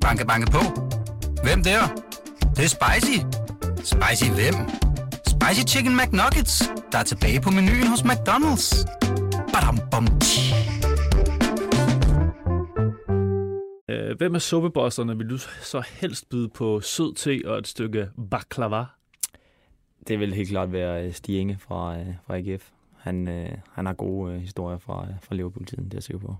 Banke, banke på. Hvem der? Det, det er spicy. Spicy hvem? Spicy Chicken McNuggets, der er tilbage på menuen hos McDonald's. Badum, bom, tji. Øh, hvem af suppebosserne vil du så helst byde på sød te og et stykke baklava? Det vil helt klart være øh, Stig Inge fra, øh, fra AGF. Han, han har gode historier fra, fra Liverpool-tiden, det er jeg sikker på.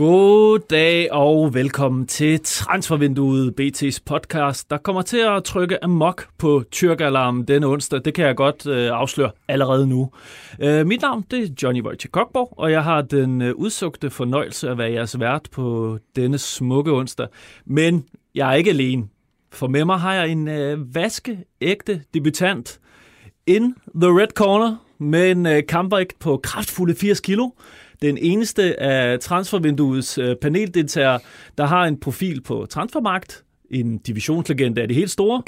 God dag og velkommen til Transfervinduet, BT's podcast, der kommer til at trykke amok på tyrkalarmen denne onsdag. Det kan jeg godt øh, afsløre allerede nu. Øh, mit navn det er Johnny Wojciech Kokborg, og jeg har den øh, udsugte fornøjelse at være jeres vært på denne smukke onsdag. Men jeg er ikke alene, for med mig har jeg en øh, vaskeægte debutant in the red corner med en øh, kampvægt på kraftfulde 80 kilo den eneste af transfervinduets øh, der har en profil på transfermarkt, en divisionslegende af det helt store.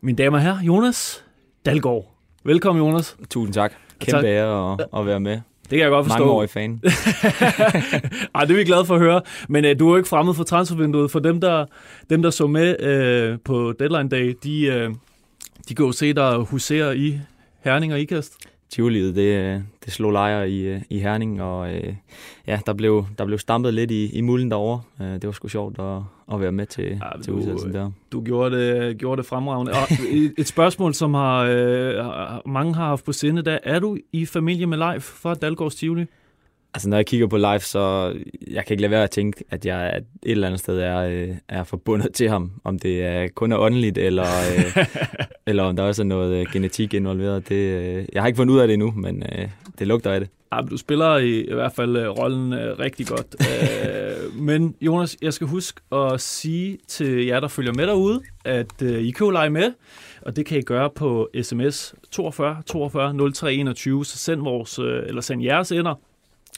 Mine damer og herrer, Jonas Dalgaard. Velkommen, Jonas. Tusind tak. Kæmpe ære at, at være med. Det kan jeg godt forstå. Mange år i fan. Ej, det er vi glade for at høre. Men øh, du er jo ikke fremmed for transfervinduet. For dem, der, dem, der så med øh, på deadline day, de, øh, de kan jo se dig husere i Herning og Ikast. Tivoliet, det, øh, det slog lejre i, øh, i Herning, og øh, ja, der blev, der blev stampet lidt i, i mulden derovre. Øh, det var sgu sjovt at, at være med til, ja, til udsættelsen der. Du gjorde det, gjorde det fremragende. Og et, et spørgsmål, som har øh, mange har haft på sinde, der er du i familie med Leif fra Dalgårds Tivoli? Altså, når jeg kigger på live, så jeg kan ikke lade være at tænke, at jeg et eller andet sted er, øh, er forbundet til ham. Om det er kun er åndeligt, eller, øh, eller om der også er noget øh, genetik involveret. Det, øh, jeg har ikke fundet ud af det endnu, men øh, det lugter af det. Ja, du spiller i, i hvert fald øh, rollen øh, rigtig godt. øh, men Jonas, jeg skal huske at sige til jer, der følger med derude, at øh, I kan jo lege med, og det kan I gøre på sms 42 42 03 21, så send, vores, øh, eller send jeres ender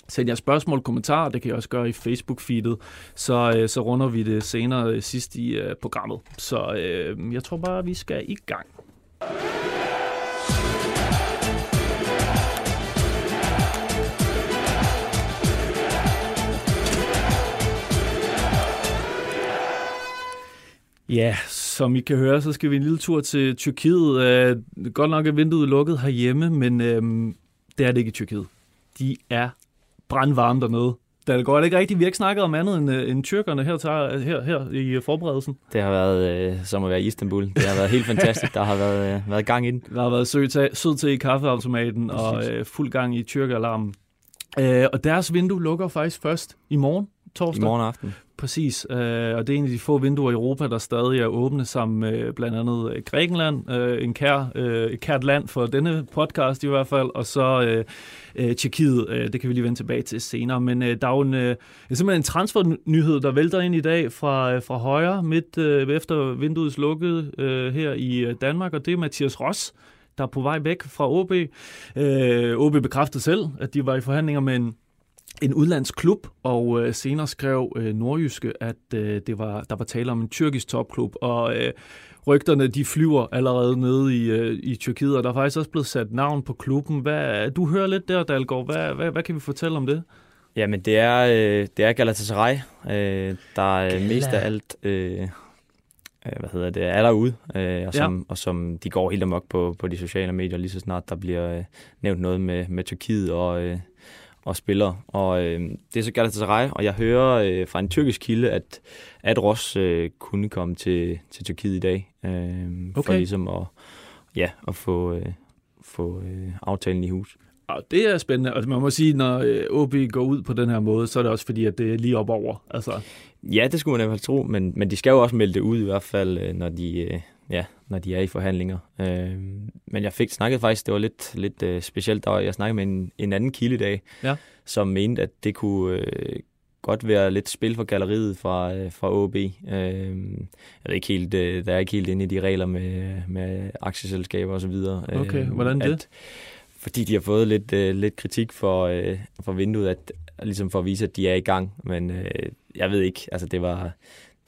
Send jer spørgsmål og kommentarer, det kan I også gøre i Facebook-feedet, så, øh, så runder vi det senere øh, sidst i uh, programmet. Så øh, jeg tror bare, vi skal i gang. Ja, som I kan høre, så skal vi en lille tur til Tyrkiet. Øh, godt nok er vinduet lukket herhjemme, men øh, det er det ikke i Tyrkiet. De er brandvarmt dernede. Det går det ikke rigtigt. Vi har ikke snakket om andet end, øh, end tyrkerne her, til, her, her i øh, forberedelsen. Det har været øh, som at være i Istanbul. Det har været helt fantastisk. Der har været, øh, været gang i den. Der har været sød til, sød til i kaffeautomaten og øh, fuld gang i tyrkeralarmen. Øh, og deres vindue lukker faktisk først i morgen, torsdag. I morgen aften. Præcis, øh, og det er en af de få vinduer i Europa, der stadig er åbne, sammen med blandt andet øh, Grækenland, øh, en kær, øh, et kært land for denne podcast i hvert fald, og så øh, øh, Tjekkiet, øh, det kan vi lige vende tilbage til senere. Men øh, der er jo en, øh, simpelthen en transfernyhed, der vælter ind i dag fra, øh, fra højre, midt øh, efter vinduets lukket øh, her i øh, Danmark, og det er Mathias Ross, der er på vej væk fra OB. Øh, OB bekræftede selv, at de var i forhandlinger med en en udlandsklub, og øh, senere skrev øh, Nordjyske, at øh, det var, der var tale om en tyrkisk topklub, og øh, rygterne de flyver allerede nede i, øh, i Tyrkiet, og der er faktisk også blevet sat navn på klubben. Hvad, du hører lidt der, Dalgaard. Hvad, hvad, hvad kan vi fortælle om det? Jamen, det er, øh, det er Galatasaray, øh, der er mest af alt... Øh, øh, hvad hedder det, er derude, øh, og, som, ja. og som de går helt amok på, på de sociale medier, lige så snart der bliver øh, nævnt noget med, med Tyrkiet og, øh, og spiller. Og øh, det er så Galatasaray, og jeg hører øh, fra en tyrkisk kilde, at, at Ross øh, kunne komme til, til Tyrkiet i dag, øh, okay. for ligesom at, ja, at få, øh, få øh, aftalen i hus. Og det er spændende. Altså, man må sige, når øh, OB går ud på den her måde, så er det også fordi, at det er lige op over. Altså. Ja, det skulle man i hvert fald tro, men, men de skal jo også melde det ud i hvert fald, øh, når de, øh, ja, når de er i forhandlinger. Øh, men jeg fik snakket faktisk, det var lidt, lidt øh, specielt, der jeg snakkede med en, en anden kilde i dag, ja. som mente, at det kunne øh, godt være lidt spil for galleriet fra, øh, fra OB. Øh, jeg er ikke helt, øh, der er ikke helt inde i de regler med, med aktieselskaber og så videre. Okay, hvordan det? At, fordi de har fået lidt, øh, lidt kritik for, øh, for vinduet, at, ligesom for at vise, at de er i gang. Men øh, jeg ved ikke, altså det var,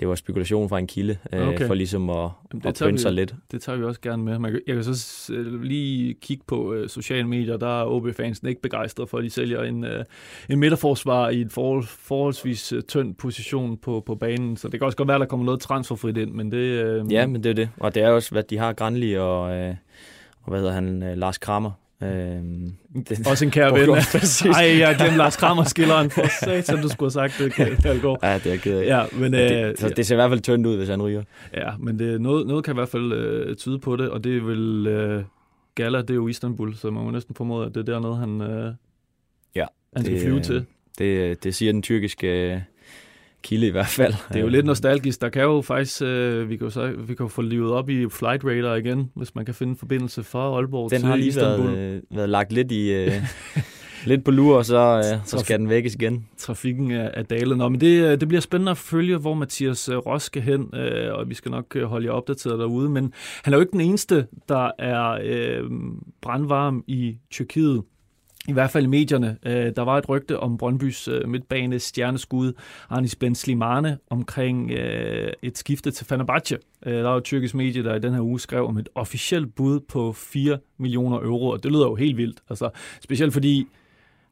det var spekulation fra en kilde, øh, okay. for ligesom at, Jamen, det at pynte sig lidt. Det tager vi også gerne med. Man, jeg kan så lige kigge på øh, sociale medier, der er OB-fansen ikke begejstret for, at de sælger en, øh, en midterforsvar i en forhold, forholdsvis øh, tynd position på, på banen. Så det kan også godt være, at der kommer noget transferfrit ind, men det... Øh, ja, men det er det. Og det er også, hvad de har Granli og, øh, og hvad hedder han, øh, Lars Krammer, Øhm, det, Også en kære ven. Nej, jeg glemte Lars Krammer skilleren for satan, du skulle have sagt det, Dalgaard. Ja, det er ked Ja, men, øh, det, så det ser i hvert fald tyndt ud, hvis han ryger. Ja, men det, noget, noget kan i hvert fald øh, tyde på det, og det er vel... Øh, Gala, det er jo Istanbul, så man må næsten formode, at det er dernede, han, øh, ja, han skal det, flyve til. Det, det siger den tyrkiske øh, kilde i hvert fald. Det er jo lidt nostalgisk. Der kan jo faktisk, øh, vi kan jo, så, vi kan jo få livet op i Flight Radar igen, hvis man kan finde en forbindelse fra Aalborg den til har lige Istanbul. Været, øh, været lagt lidt i... Øh, lidt på lur, og så, øh, så skal den vækkes igen. Trafikken er, er dalet. Nå, men det, øh, det bliver spændende at følge, hvor Mathias øh, Ross skal hen, øh, og vi skal nok øh, holde jer opdateret derude. Men han er jo ikke den eneste, der er øh, brandvarm i Tyrkiet i hvert fald i medierne. Øh, der var et rygte om Brøndbys øh, midtbane stjerneskud Arnis Ben Slimane omkring øh, et skifte til Fenerbahce. Der var et tyrkisk medie, der i den her uge skrev om et officielt bud på 4 millioner euro, og det lyder jo helt vildt. Altså, specielt fordi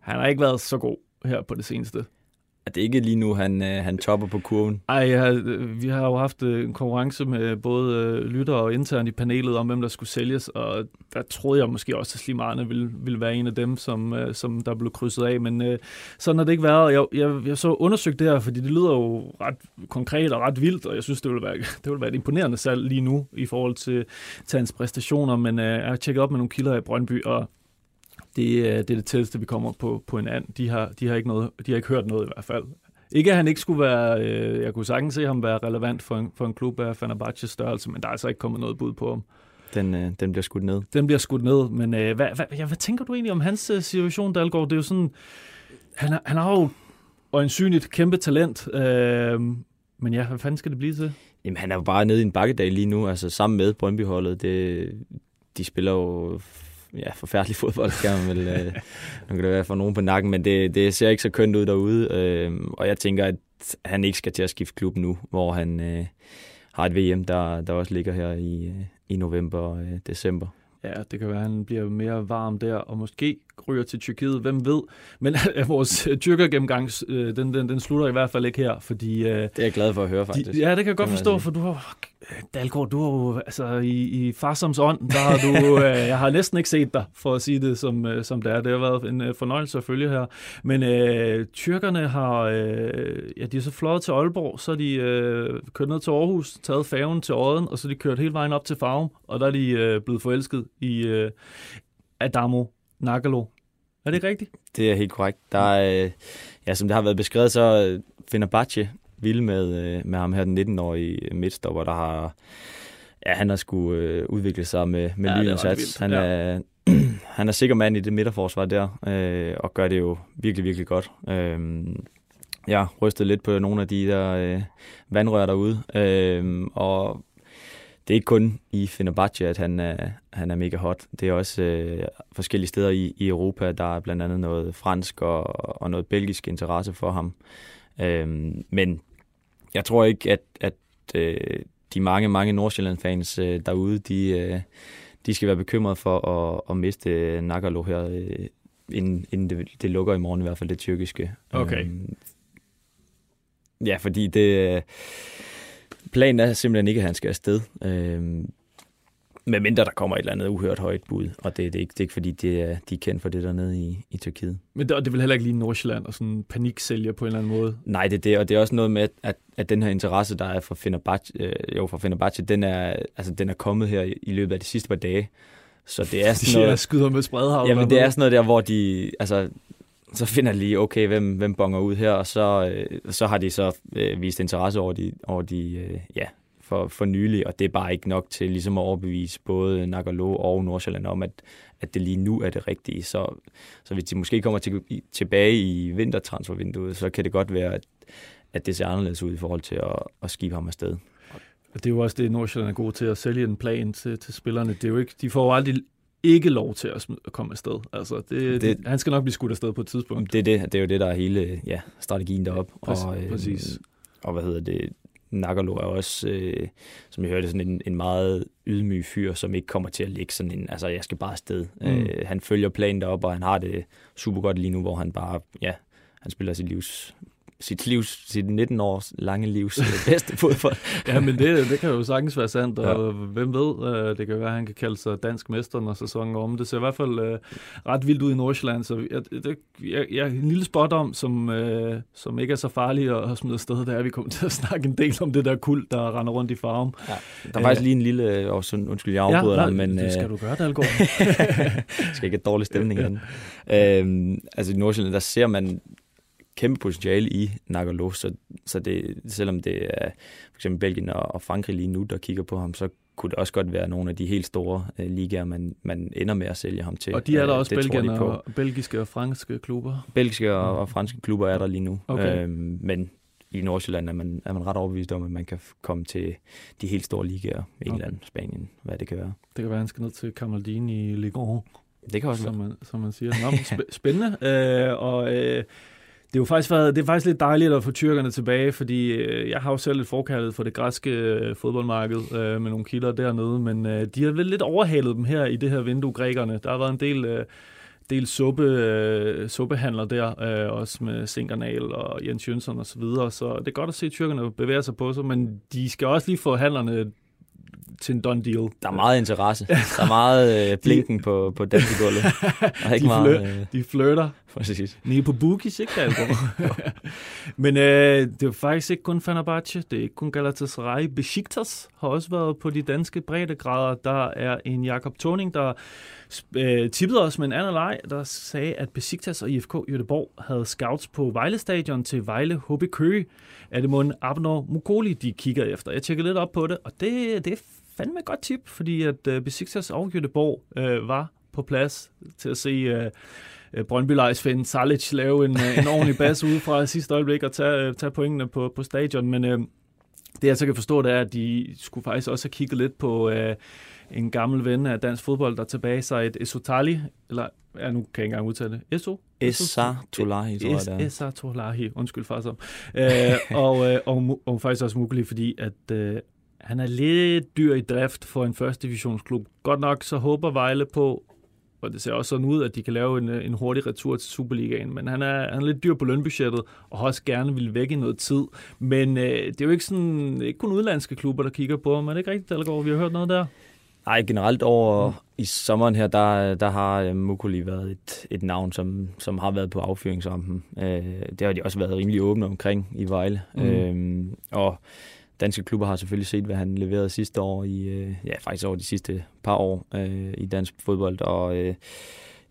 han har ikke været så god her på det seneste er det ikke lige nu, han, øh, han topper på kurven? Ej, ja, øh, vi har jo haft øh, en konkurrence med både øh, lytter og internt i panelet om, hvem der skulle sælges, og der troede jeg måske også, at Slimane ville, ville være en af dem, som, øh, som der blev krydset af, men øh, sådan har det ikke været. Jeg, jeg, jeg så undersøgt det her, fordi det lyder jo ret konkret og ret vildt, og jeg synes, det ville være, det ville være et imponerende salg lige nu i forhold til, til hans præstationer, men øh, jeg har tjekket op med nogle kilder i Brøndby, og det, det er det tætteste, vi kommer på, på en and. De har, de, har ikke noget, de har ikke hørt noget i hvert fald. Ikke at han ikke skulle være, øh, jeg kunne sagtens se ham være relevant for en, for en klub af Fenerbahce's størrelse, men der er altså ikke kommet noget bud på ham. Den, øh, den bliver skudt ned. Den bliver skudt ned, men øh, hvad, hvad, ja, hvad tænker du egentlig om hans øh, situation, Dalgaard? Det er jo sådan, han, han har jo øjensynligt kæmpe talent, øh, men ja, hvad fanden skal det blive til? Jamen, han er jo bare nede i en bakkedag lige nu, altså sammen med Brøndby-holdet. Det, de spiller jo ja, forfærdelig fodbold, kan man vel, øh, nu kan det være for nogen på nakken, men det, det ser ikke så kønt ud derude, øh, og jeg tænker, at han ikke skal til at skifte klub nu, hvor han øh, har et VM, der, der også ligger her i, øh, i november og øh, december. Ja, det kan være, at han bliver mere varm der, og måske ryger til Tyrkiet, hvem ved. Men vores tyrker-gennemgang, øh, den, den, den slutter i hvert fald ikke her, fordi... Det er jeg glad for at høre, faktisk. De, ja, det kan jeg godt forstå, for du har Dalgaard, du har jo, altså i, i farsoms ånd, der har du, øh, jeg har næsten ikke set dig, for at sige det som, øh, som det er. Det har været en øh, fornøjelse at følge her. Men øh, tyrkerne har, øh, ja, de er så fløjet til Aalborg, så er de øh, kørt ned til Aarhus, taget færgen til Odden, og så er de kørt hele vejen op til Farum, og der er de øh, blevet forelsket i øh, Adamo Nagalo. Er det rigtigt? Det er helt korrekt. Der er, øh, ja, som det har været beskrevet, så øh, finder Batje vild med, øh, med ham her, den 19-årige midtstopper, der har, ja, han har skulle øh, udvikle sig med, med ja, indsats. Han, ja. er, han er sikker mand i det midterforsvar der, øh, og gør det jo virkelig, virkelig godt. Øh, jeg rystede lidt på nogle af de der øh, vandrør derude, øh, og det er ikke kun i Fenerbahce, at han er, han er mega hot. Det er også øh, forskellige steder i, i Europa. Der er blandt andet noget fransk og, og noget belgisk interesse for ham. Øhm, men jeg tror ikke, at, at øh, de mange, mange Nordsjælland-fans øh, derude, de, øh, de skal være bekymrede for at, at miste Nagalo her, øh, inden, inden det, det lukker i morgen, i hvert fald det tyrkiske. Okay. Øhm, ja, fordi det... Planen er simpelthen ikke, at han skal afsted. Øhm, med mindre der kommer et eller andet uhørt højt bud, og det, det, er, ikke, det er ikke fordi, det er, de er kendt for det dernede i, i Tyrkiet. Men det, og det vil heller ikke lige Nordsjælland og sådan paniksælger på en eller anden måde? Nej, det er det, og det er også noget med, at, at den her interesse, der er for Fenerbahce, øh, jo, for Fenerbahce den, er, altså, den er kommet her i, løbet af de sidste par dage. Så det er sådan noget... Jeg skyder med spredhav. Jamen, det er sådan noget der, hvor de... Altså, så finder de lige, okay, hvem, hvem bonger ud her, og så, øh, så har de så øh, vist interesse over de, over de øh, ja, for, for nylig, og det er bare ikke nok til ligesom at overbevise både Nagalo og Nordsjælland om, at, at det lige nu er det rigtige. Så, så hvis de måske kommer til, tilbage i vintertransfervinduet, så kan det godt være, at, at det ser anderledes ud i forhold til at, at skibe ham afsted. Det er jo også det, Nordsjælland er god til at sælge en plan til, til spillerne. Det er jo ikke, de får jo aldrig ikke lov til at, at komme afsted. Altså, det, det, han skal nok blive skudt afsted på et tidspunkt. Det er, det, det er jo det, der er hele ja, strategien deroppe. Præcis, og, øh, præcis. Og hvad hedder det? Nagalo er også, øh, som jeg hørte, sådan en, en meget ydmyg fyr, som ikke kommer til at ligge sådan en, altså jeg skal bare afsted. Mm. Øh, han følger planen deroppe, og han har det super godt lige nu, hvor han bare, ja, han spiller sit livs sit, livs, sit 19 års lange livs øh, bedste fodbold. ja, men det, det kan jo sagtens være sandt, og ja. hvem ved, øh, det kan være, at han kan kalde sig dansk mester, når sæsonen om. Det ser i hvert fald uh, ret vildt ud i Nordsjælland, så jeg, det, jeg, jeg, en lille spot om, som, uh, som ikke er så farlig at smide afsted, det er, at vi kommer til at snakke en del om det der kuld, der render rundt i farven. Ja, der er faktisk lige en lille, og sådan, undskyld, jeg afbryder ja, nej, men... det skal du gøre, Dalgaard. skal ikke have dårlig stemning ja. Øhm, altså i Nordsjælland, der ser man kæmpe potentiale i Nagalo, så, så det, selvom det er for eksempel Belgien og, Frankrig lige nu, der kigger på ham, så kunne det også godt være nogle af de helt store uh, ligaer, man, man ender med at sælge ham til. Og de er der uh, også Belgien de og belgiske og franske klubber? Belgiske og, og franske klubber er der lige nu. Okay. Øhm, men i Nordsjælland er man, er man ret overbevist om, at man kan komme til de helt store ligaer, England, okay. Spanien, hvad det kan være. Det kan være, at han skal ned til Camaldini i Ligue 1. Det kan også som man, som man siger. Nå, spændende. øh, og øh, det er jo faktisk, været, det er faktisk lidt dejligt at få tyrkerne tilbage, fordi øh, jeg har jo selv lidt forkærlighed for det græske øh, fodboldmarked øh, med nogle kilder dernede, men øh, de har vel lidt overhalet dem her i det her vindue, grækerne. Der har været en del, øh, del suppe, øh, suppehandler der, øh, også med Sinkernal og Jens Jønsson og så videre, så det er godt at se tyrkerne bevæger sig på sig, men de skal også lige få handlerne til en done deal. Der er meget interesse. Der er meget øh, blinken de, på, på dansegulvet. Der er ikke de, meget, øh, de flirter. Præcis. Nede på bookies, ikke Men øh, det er faktisk ikke kun Fenerbahce, det er ikke kun Galatasaray. Besiktas har også været på de danske breddegrader. Der er en Jakob Toning, der øh, tippede os med en anden leg, der sagde, at Besiktas og IFK Göteborg havde scouts på Vejle Stadion til Vejle HB Køge. Er det måden Abner Mukoli, de kigger efter? Jeg tjekkede lidt op på det, og det, det er fandme et godt tip, fordi at uh, Besiktas og Göteborg uh, var på plads til at se uh, Brøndby Lejs finde Salic lave en, uh, en ordentlig bas ude fra sidste øjeblik og tage, uh, tage pointene på, på stadion. Men uh, det jeg så kan forstå, det er, at de skulle faktisk også have kigget lidt på uh, en gammel ven af dansk fodbold, der tilbage sig et Esotali, eller ja, nu kan jeg ikke engang udtale det. Eso? Esa Tolahi, tror jeg det. Esa Tolahi, undskyld far som. uh, og, uh, og, og, faktisk også muligt, fordi at uh, han er lidt dyr i drift for en første divisionsklub. Godt nok så håber Vejle på, og det ser også sådan ud, at de kan lave en, en hurtig retur til Superligaen, men han er, han er lidt dyr på lønbudgettet, og har også gerne vil væk i noget tid. Men øh, det er jo ikke, sådan, ikke kun udlandske klubber, der kigger på ham. Er det ikke rigtigt, Dalgaard? Vi har hørt noget der? Nej, generelt over mm. i sommeren her, der, der har øh, Mukuli været et, et navn, som, som har været på affyringsrampen. Øh, det har de også været rimelig åbne omkring i Vejle. Mm. Øh, og danske klubber har selvfølgelig set, hvad han leverede sidste år, i, øh, ja faktisk over de sidste par år øh, i dansk fodbold, og øh,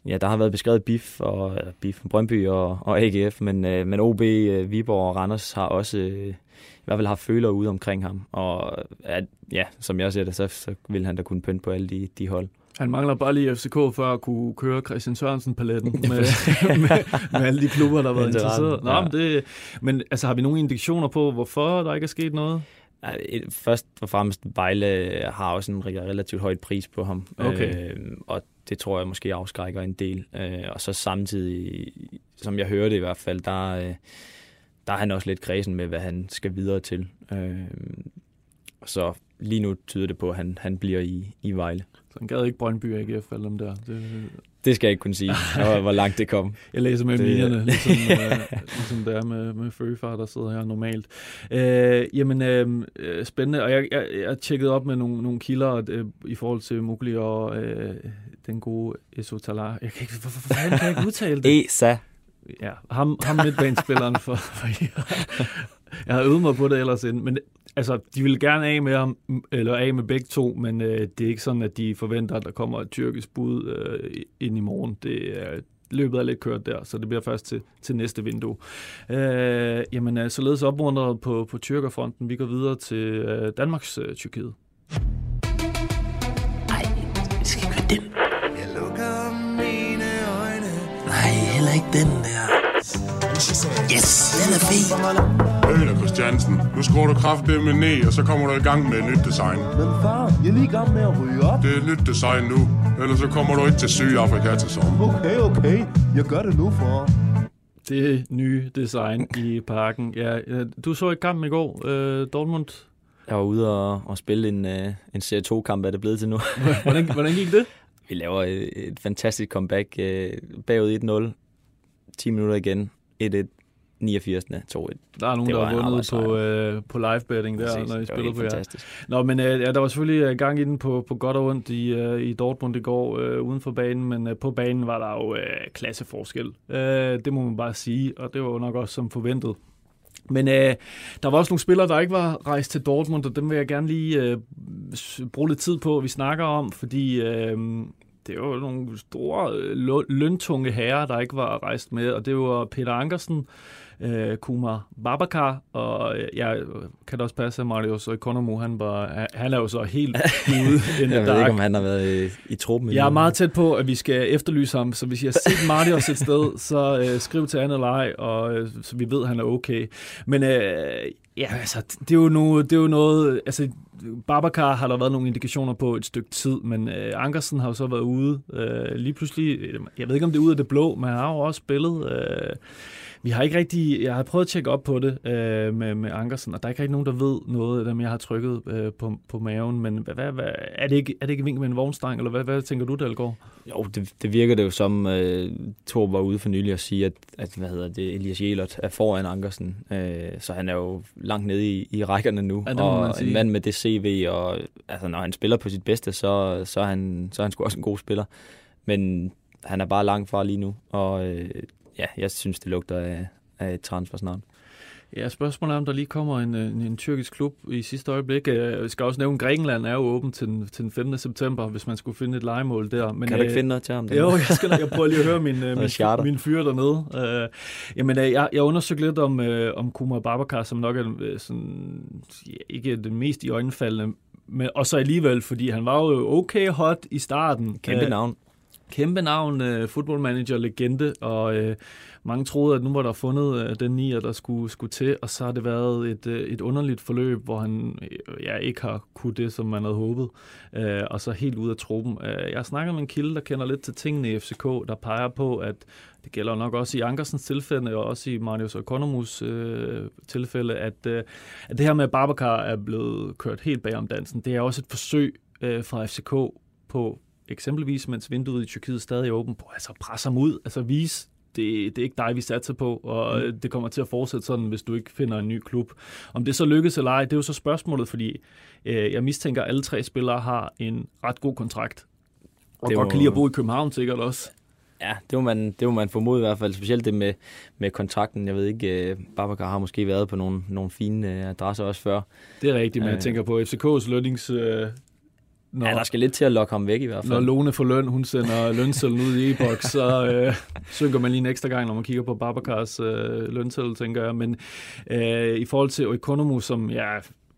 ja, der har været beskrevet BIF og eller BIF Brøndby og, og AGF, men, øh, men OB, øh, Viborg og Randers har også øh, i hvert fald haft føler ude omkring ham, og at, ja, som jeg ser det, så, så vil han da kunne pynte på alle de, de hold. Han mangler bare lige FCK for at kunne køre Christian Sørensen-paletten med, med, med alle de klubber, der har været interesseret. Nå, ja. men, det, men altså, har vi nogle indikationer på, hvorfor der ikke er sket noget? Først og fremmest, Vejle har også en relativt højt pris på ham. Okay. Øh, og det tror jeg måske afskrækker en del. Øh, og så samtidig, som jeg hørte i hvert fald, der, øh, der er han også lidt kredsen med, hvad han skal videre til. Øh, så lige nu tyder det på, at han, han bliver i, i Vejle. Så han gad ikke Brøndby AGF eller dem der? Det, det skal jeg ikke kunne sige, hvor, hvor langt det kom. jeg læser med minerne, ligesom, uh, ligesom det er med, med Føgefar, der sidder her normalt. Uh, jamen, uh, spændende. Og jeg, jeg, jeg tjekkede op med nogle, nogle kilder uh, i forhold til Mugli og uh, den gode Eso Talar. Jeg kan ikke, hvorfor kan jeg ikke udtale det? Esa. Ja, ham, ham midtbanespilleren for, for jeg har øvet mig på det ellers inden, men altså, de vil gerne af med ham, eller af med begge to, men øh, det er ikke sådan, at de forventer, at der kommer et tyrkisk bud øh, ind i morgen. Det er, løbet er lidt kørt der, så det bliver først til, til næste vindue. Øh, jamen, øh, således opmuntret på, på tyrkerfronten. Vi går videre til øh, Danmarks øh, Tyrkiet. Nej, det skal ikke dem. Jeg lukker mine øjne. Nej, heller ikke den der. Yes, den er fed. Øl Christiansen, nu skruer du kraftigt med ned, og så kommer du i gang med et nyt design. Men far, jeg er lige i gang med at ryge op. Det er et nyt design nu, ellers så kommer du ikke til Sydafrika til sommer. Okay, okay. Jeg gør det nu, far. Det nye design i parken. Ja, du så i kampen i går, øh, Dortmund. Jeg var ude og, og spille en, øh, en Serie 2-kamp, er det blevet til nu. Hvordan, hvordan gik det? Vi laver et, et fantastisk comeback. Øh, bagud 1-0. 10 minutter igen. 1-1. 89. 2-1. Der er nogen, Det der har vundet på, øh, på live betting der, Præcis. når I helt på jer. fantastisk. Nå, men øh, ja, der var selvfølgelig øh, gang i den på, på godt og ondt i, øh, i Dortmund i går øh, uden for banen, men øh, på banen var der jo øh, klasseforskel. Øh, det må man bare sige, og det var jo nok også som forventet. Men øh, der var også nogle spillere, der ikke var rejst til Dortmund, og dem vil jeg gerne lige øh, bruge lidt tid på, at vi snakker om, fordi øh, det var nogle store øh, løntunge herrer, der ikke var rejst med, og det var Peter Ankersen, øh, Kumar Babakar, og øh, jeg kan det også passe, at Marius Economo, han, var, han er jo så helt ude in the Jeg ved ikke, om han har været i, i truppen. Jeg er meget tæt på, at vi skal efterlyse ham, så hvis I har set Marius et sted, så øh, skriv til Anne Lej, og øh, så vi ved, at han er okay. Men øh, ja, altså, det er jo, no, det er jo noget... Altså, Babacar har der været nogle indikationer på et stykke tid, men øh, Ankersen har jo så været ude øh, lige pludselig. Jeg ved ikke, om det er ud af det blå, men han har jo også spillet... Øh, vi har ikke rigtig, jeg har prøvet at tjekke op på det øh, med, med Ankersen, og der er ikke rigtig nogen, der ved noget af dem, jeg har trykket øh, på, på maven, men hvad, hvad, hvad, er, det ikke, er det ikke vink med en vognstang, eller hvad, hvad tænker du, Dalgaard? Jo, det, det virker det jo som, øh, Thor var ude for nylig at sige, at, at hvad hedder det, Elias Jelert er foran Ankersen. Øh, så han er jo langt nede i, i rækkerne nu. Ja, man og sige. en mand med det CV, og altså, når han spiller på sit bedste, så, så, er, han, så er han sgu også en god spiller. Men han er bare langt fra lige nu, og øh, ja, jeg synes, det lugter af, af et transfer snart. Ja, spørgsmålet er, om der lige kommer en, en, en tyrkisk klub i sidste øjeblik. Øh, Jeg skal også nævne, at Grækenland er jo åben til den, til den 15. september, hvis man skulle finde et legemål der. Men, Kan du ikke øh, finde noget til ham? Jo, jeg skal jeg prøver lige at høre min, øh, min, charter. min fyr dernede. Øh, jamen, øh, jeg, jeg undersøgte lidt om, øh, om Kumar Babakar, som nok er øh, sådan, ja, ikke det mest i øjenfaldende, men, og så alligevel, fordi han var jo okay hot i starten. Kæmpe Øh, navn kæmpe navn, øh, manager, legende, og øh, mange troede, at nu var der fundet øh, den nier, der skulle, skulle til, og så har det været et, øh, et underligt forløb, hvor han øh, ja, ikke har kunnet det, som man havde håbet, øh, og så helt ud af truppen. Øh, jeg har snakket med en kilde, der kender lidt til tingene i FCK, der peger på, at det gælder nok også i Ankersens tilfælde, og også i Marius Økonomus øh, tilfælde, at, øh, at det her med, at Babacar er blevet kørt helt bag om dansen, det er også et forsøg øh, fra FCK på eksempelvis, mens vinduet i Tyrkiet stadig er åbent, på altså presse ham ud, altså vise, det, det er ikke dig, vi satser på, og mm. det kommer til at fortsætte sådan, hvis du ikke finder en ny klub. Om det så lykkes eller ej, det er jo så spørgsmålet, fordi øh, jeg mistænker, at alle tre spillere har en ret god kontrakt. Og Det godt må- kan lide at bo i København sikkert også. Ja, det må, man, det må man formode i hvert fald, specielt det med, med kontrakten. Jeg ved ikke, uh, Babacar har måske været på nogle, nogle fine uh, adresser også før. Det er rigtigt, men jeg Øh. tænker på FCK's lønnings... Øh, når, Ja, der skal lidt til at lokke ham væk i hvert når fald. Lone får løn, hun sender lønsedlen ud i e-boks, så øh, synker man lige en ekstra gang, når man kigger på Babakars øh, lønseddel, tænker jeg. Men øh, i forhold til Oikonomu, som, ja,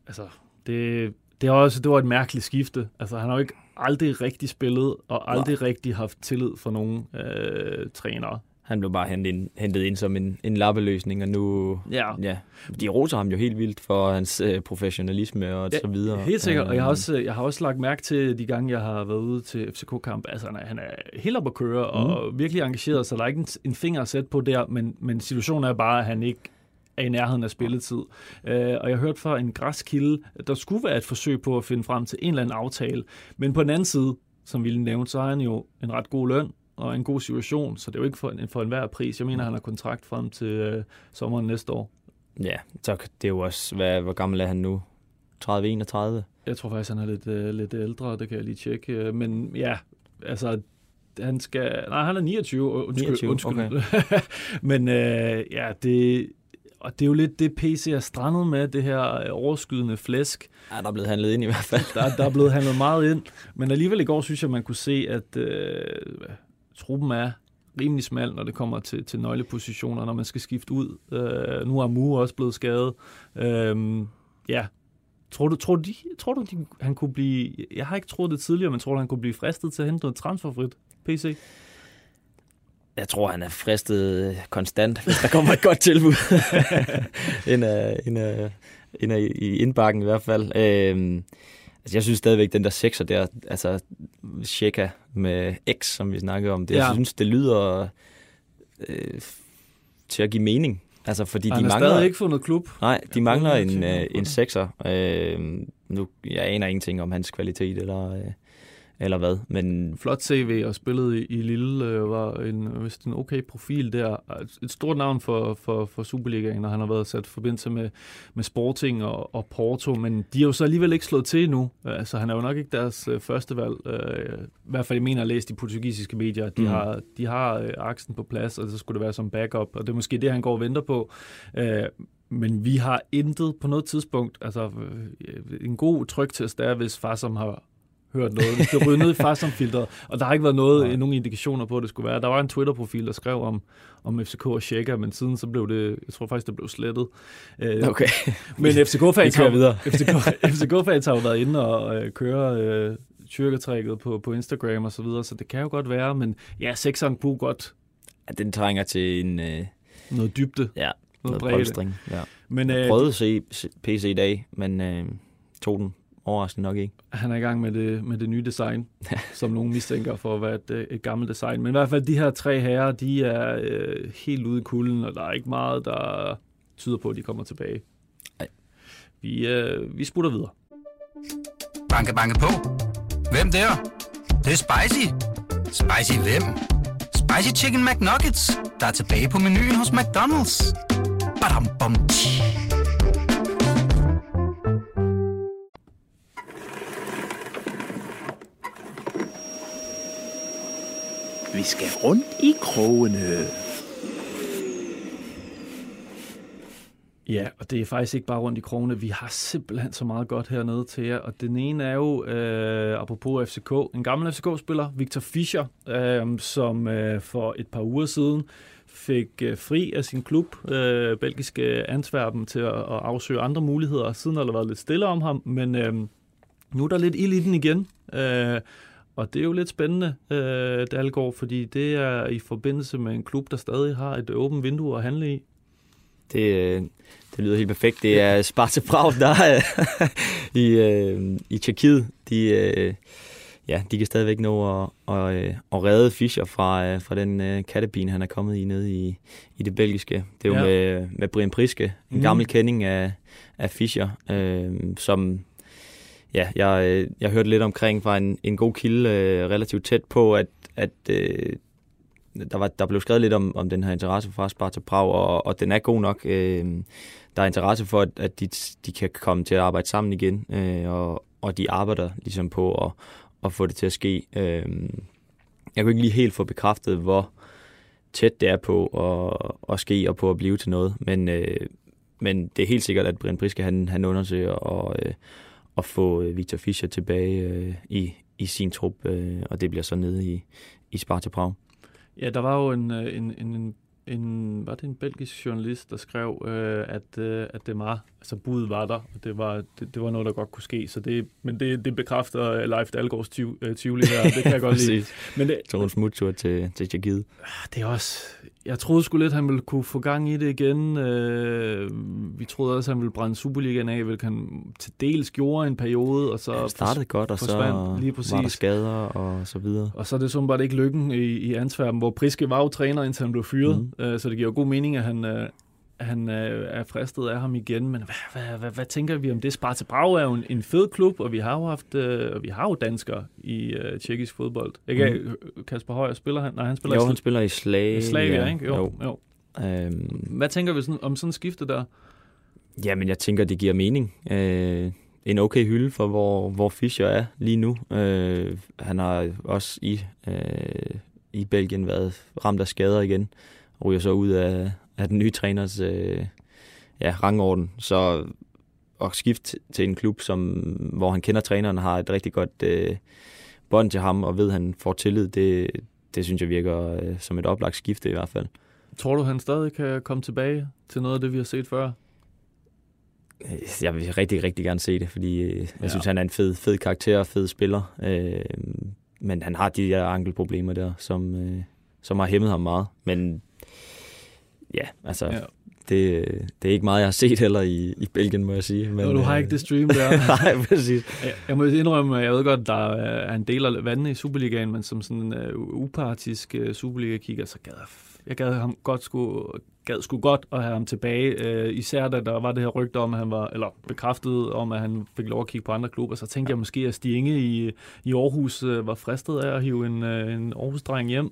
altså, det, det, er også, det var et mærkeligt skifte. Altså, han har jo ikke aldrig rigtig spillet, og aldrig rigtig haft tillid for nogen øh, trænere. Han blev bare hentet ind, hentet ind som en, en lappeløsning, og nu... Ja. ja de roser ham jo helt vildt for hans uh, professionalisme og Ja, så videre. Helt sikkert, og jeg har, Øh, også, jeg har også lagt mærke til de gange, jeg har været ude til FCK-kamp. Altså, han er, han er helt op at køre og Mm. virkelig engageret, så der er ikke en, en finger at sætte på der, men, men situationen er bare, at han ikke er i nærheden af spilletid. Øh, og jeg hørte fra en græskilde, der skulle være et forsøg på at finde frem til en eller anden aftale. Men på den anden side, som vi lige nævnte, så har han jo en ret god løn og en god situation, så det er jo ikke for, en, for enhver pris. Jeg mener, han har kontrakt frem til øh, sommeren næste år. Ja, så det er jo også... Hvad, hvor gammel er han nu? 30-31? Jeg tror faktisk, han er lidt, øh, lidt ældre, det kan jeg lige tjekke. Øh, Men ja, altså, han skal... Nej, han er 29, øh, undskyld. 29, undskyld. Okay. Men øh, ja, det... Og det er jo lidt det, PC er strandet med, det her øh, overskydende flæsk. Ja, der er blevet handlet ind i hvert fald. Der, der er blevet handlet meget ind. Men alligevel i går synes jeg, man kunne se, at øh, truppen er rimelig smal, når det kommer til, til nøglepositioner, når man skal skifte ud. Øh, nu er Mu også blevet skadet. Øh, ja, Tror du, tror du, de, tror du de, han kunne blive... Jeg har ikke troet det tidligere, men tror du, han kunne blive fristet til at hente noget transferfrit? PC? Jeg tror, han er fristet øh, konstant, hvis der kommer et godt tilbud. ind, af, ind, af, ind af, i indbakken i hvert fald. Øhm, altså, jeg synes stadigvæk, den der sekser der, altså Sheka med X, som vi snakkede om, det, ja. jeg synes, det lyder øh, til at give mening. Altså, fordi Han de mangler... stadig ikke fundet klub. Nej, de Jeg mangler en, øh, en sekser. Øh, nu, jeg aner ingenting om hans kvalitet eller, øh, eller hvad, men Flot CV og spillet i, i Lille øh, var en, vist en okay profil der. Et stort navn for, for, for Superligaen, og han har været sat i forbindelse med, med Sporting og, og Porto, men de har jo så alligevel ikke slået til endnu. Altså, han er jo nok ikke deres øh, første valg. Øh, I hvert fald, jeg mener at læse de portugisiske medier, at de Mhm. har, de har øh, aksen på plads, og så skulle det være som backup, og det er måske det, han går og venter på. Øh, men vi har intet på noget tidspunkt, altså øh, en god trygtest er, hvis far som har hørt noget. Det ryger ned i Farsam-filteret, og der har ikke været noget, Nej. nogen indikationer på, at det skulle være. Der var en Twitter-profil, der skrev om, om FCK og Shaker, men siden så blev det, jeg tror faktisk, det blev slettet. Øh, okay, Men FCK-fans har, videre. FCK, FCK-fans har jo været inde og øh, køre øh, tyrkertrækket på, på Instagram og så videre, så det kan jo godt være, men ja, sekseren kunne godt Ja, den trænger til en øh, noget dybde, ja, noget noget polstring. Ja. Men Jeg øh, prøvede at se se PC i dag, men øh, tog den overraskende nok ikke. han er i gang med det, med det nye design, som nogen mistænker for at være et, et gammelt design. Men i hvert fald de her tre herrer, de er øh, helt ude i kulden, og der er ikke meget, der tyder på, at de kommer tilbage. Nej. Vi, øh, vi sputter videre. Banke, banke på. Hvem der? Det, det er spicy. Spicy hvem? Spicy Chicken McNuggets, der er tilbage på menuen hos McDonald's. Badum, bom, tji. Skal rundt i krogene. Ja, og det er faktisk ikke bare rundt i krogene. Vi har simpelthen så meget godt hernede til jer. Og den ene er jo, øh, apropos FCK, en gammel FCK-spiller, Victor Fischer, øh, som øh, for et par uger siden fik øh, fri af sin klub, øh, belgiske Antwerpen, til at, at afsøge andre muligheder. Siden har der været lidt stille om ham, men øh, nu er der lidt ild i den igen. Øh, og det er jo lidt spændende, øh, Dalgaard, fordi det er i forbindelse med en klub, der stadig har et åbent vindue at handle i. Det, øh, det lyder helt perfekt. Det er Sparta Prag, der er i, øh, i Tjekkiet. De, øh, ja, de kan stadigvæk nå at, at, øh, at redde Fischer fra, øh, fra den øh, kattebin, han er kommet i nede i, i det belgiske. Det er jo Ja. med, med Brian Priske, en Mhm. mm. gammel kending af, af Fischer, øh, som ja, jeg, øh, jeg hørte lidt omkring fra en, en god kilde øh, relativt tæt på, at, at øh, der, var, der blev skrevet lidt om, om den her interesse fra Sparta Prag, og, og den er god nok. Øh, der er interesse for, at, at de, de kan komme til at arbejde sammen igen, øh, og, og de arbejder ligesom på at, at få det til at ske. Øh, jeg kunne ikke lige helt få bekræftet, hvor tæt det er på at, at ske og på at blive til noget, men, øh, men det er helt sikkert, at Brian Priske han, han undersøger og, øh, at få øh, Victor Fischer tilbage øh, i, i sin trup, øh, og det bliver så nede i, i Sparta Prag. Ja, der var jo en, øh, en, en, en, en var det en belgisk journalist, der skrev, øh, at, øh, at det var, altså budet var der, og det var, det, det var noget, der godt kunne ske. Så det, men det, det bekræfter øh, Leif Dalgaards tiv, øh, Tivoli her, det kan jeg godt lide. Men det, Så en smuttur til, til Tjekkiet. det er også, jeg troede sgu lidt, han ville kunne få gang i det igen. Øh, vi troede også, han ville brænde Superligaen af, hvilket han til dels gjorde en periode, og så Ja, startede godt, og så lige var der præcis. skader og så videre. Og så er det sådan bare ikke lykken i, i Antwerpen, hvor Priske var jo træner, indtil han blev fyret. Mm. Uh, så det giver god mening, at han, uh, han uh, er fristet af ham igen. Men hvad, hvad, hvad, hvad tænker vi om det? Sparta Prag er jo en, en fed klub, og vi har jo haft uh, vi har jo danskere i uh, tjekkisk fodbold. Ikke mm. Kasper Højer spiller han? Nej, han spiller Jo, i han spiller i Slag. Slavia, ikke? Jo, jo. jo. Øhm, Hvad tænker vi sådan, om sådan en skifte der? ja, men jeg tænker, det giver mening. Øh, en okay hylde for, hvor, hvor Fischer er lige nu. Øh, han har også i, øh, i Belgien været ramt af skader igen, og ryger så ud af, af den nye træners øh, ja, rangorden. Så at skifte til en klub, som, hvor han kender træneren, har et rigtig godt øh, bånd til ham, og ved, at han får tillid, det, det synes jeg virker øh, som et oplagt skifte i hvert fald. Tror du, han stadig kan komme tilbage til noget af det, vi har set før? Øh, Jeg vil rigtig, rigtig gerne se det, fordi øh, jeg Ja. synes, han er en fed, fed karakter og fed spiller. Øh, men han har de der ankelproblemer der, som, øh, som har hæmmet ham meget. Men ja, altså, Ja. ja. Det, det er ikke meget, jeg har set heller i, i Belgien, må jeg sige. Men, du har øh, ikke det stream der. Nej, præcis. Jeg- Jeg må indrømme, jeg ved godt, der er en del af vandene i Superligaen, men som sådan en uh, upartisk uh, Superliga-kigger, så gad jeg, jeg gad ham godt sgu, gad sgu godt at have ham tilbage. Uh, især da der var det her rygte om, at han var, eller bekræftet om, at han fik lov at kigge på andre klubber, så tænkte jeg måske, at Stinge i, i Aarhus uh, var fristet af at hive en, uh, en Aarhus-dreng hjem.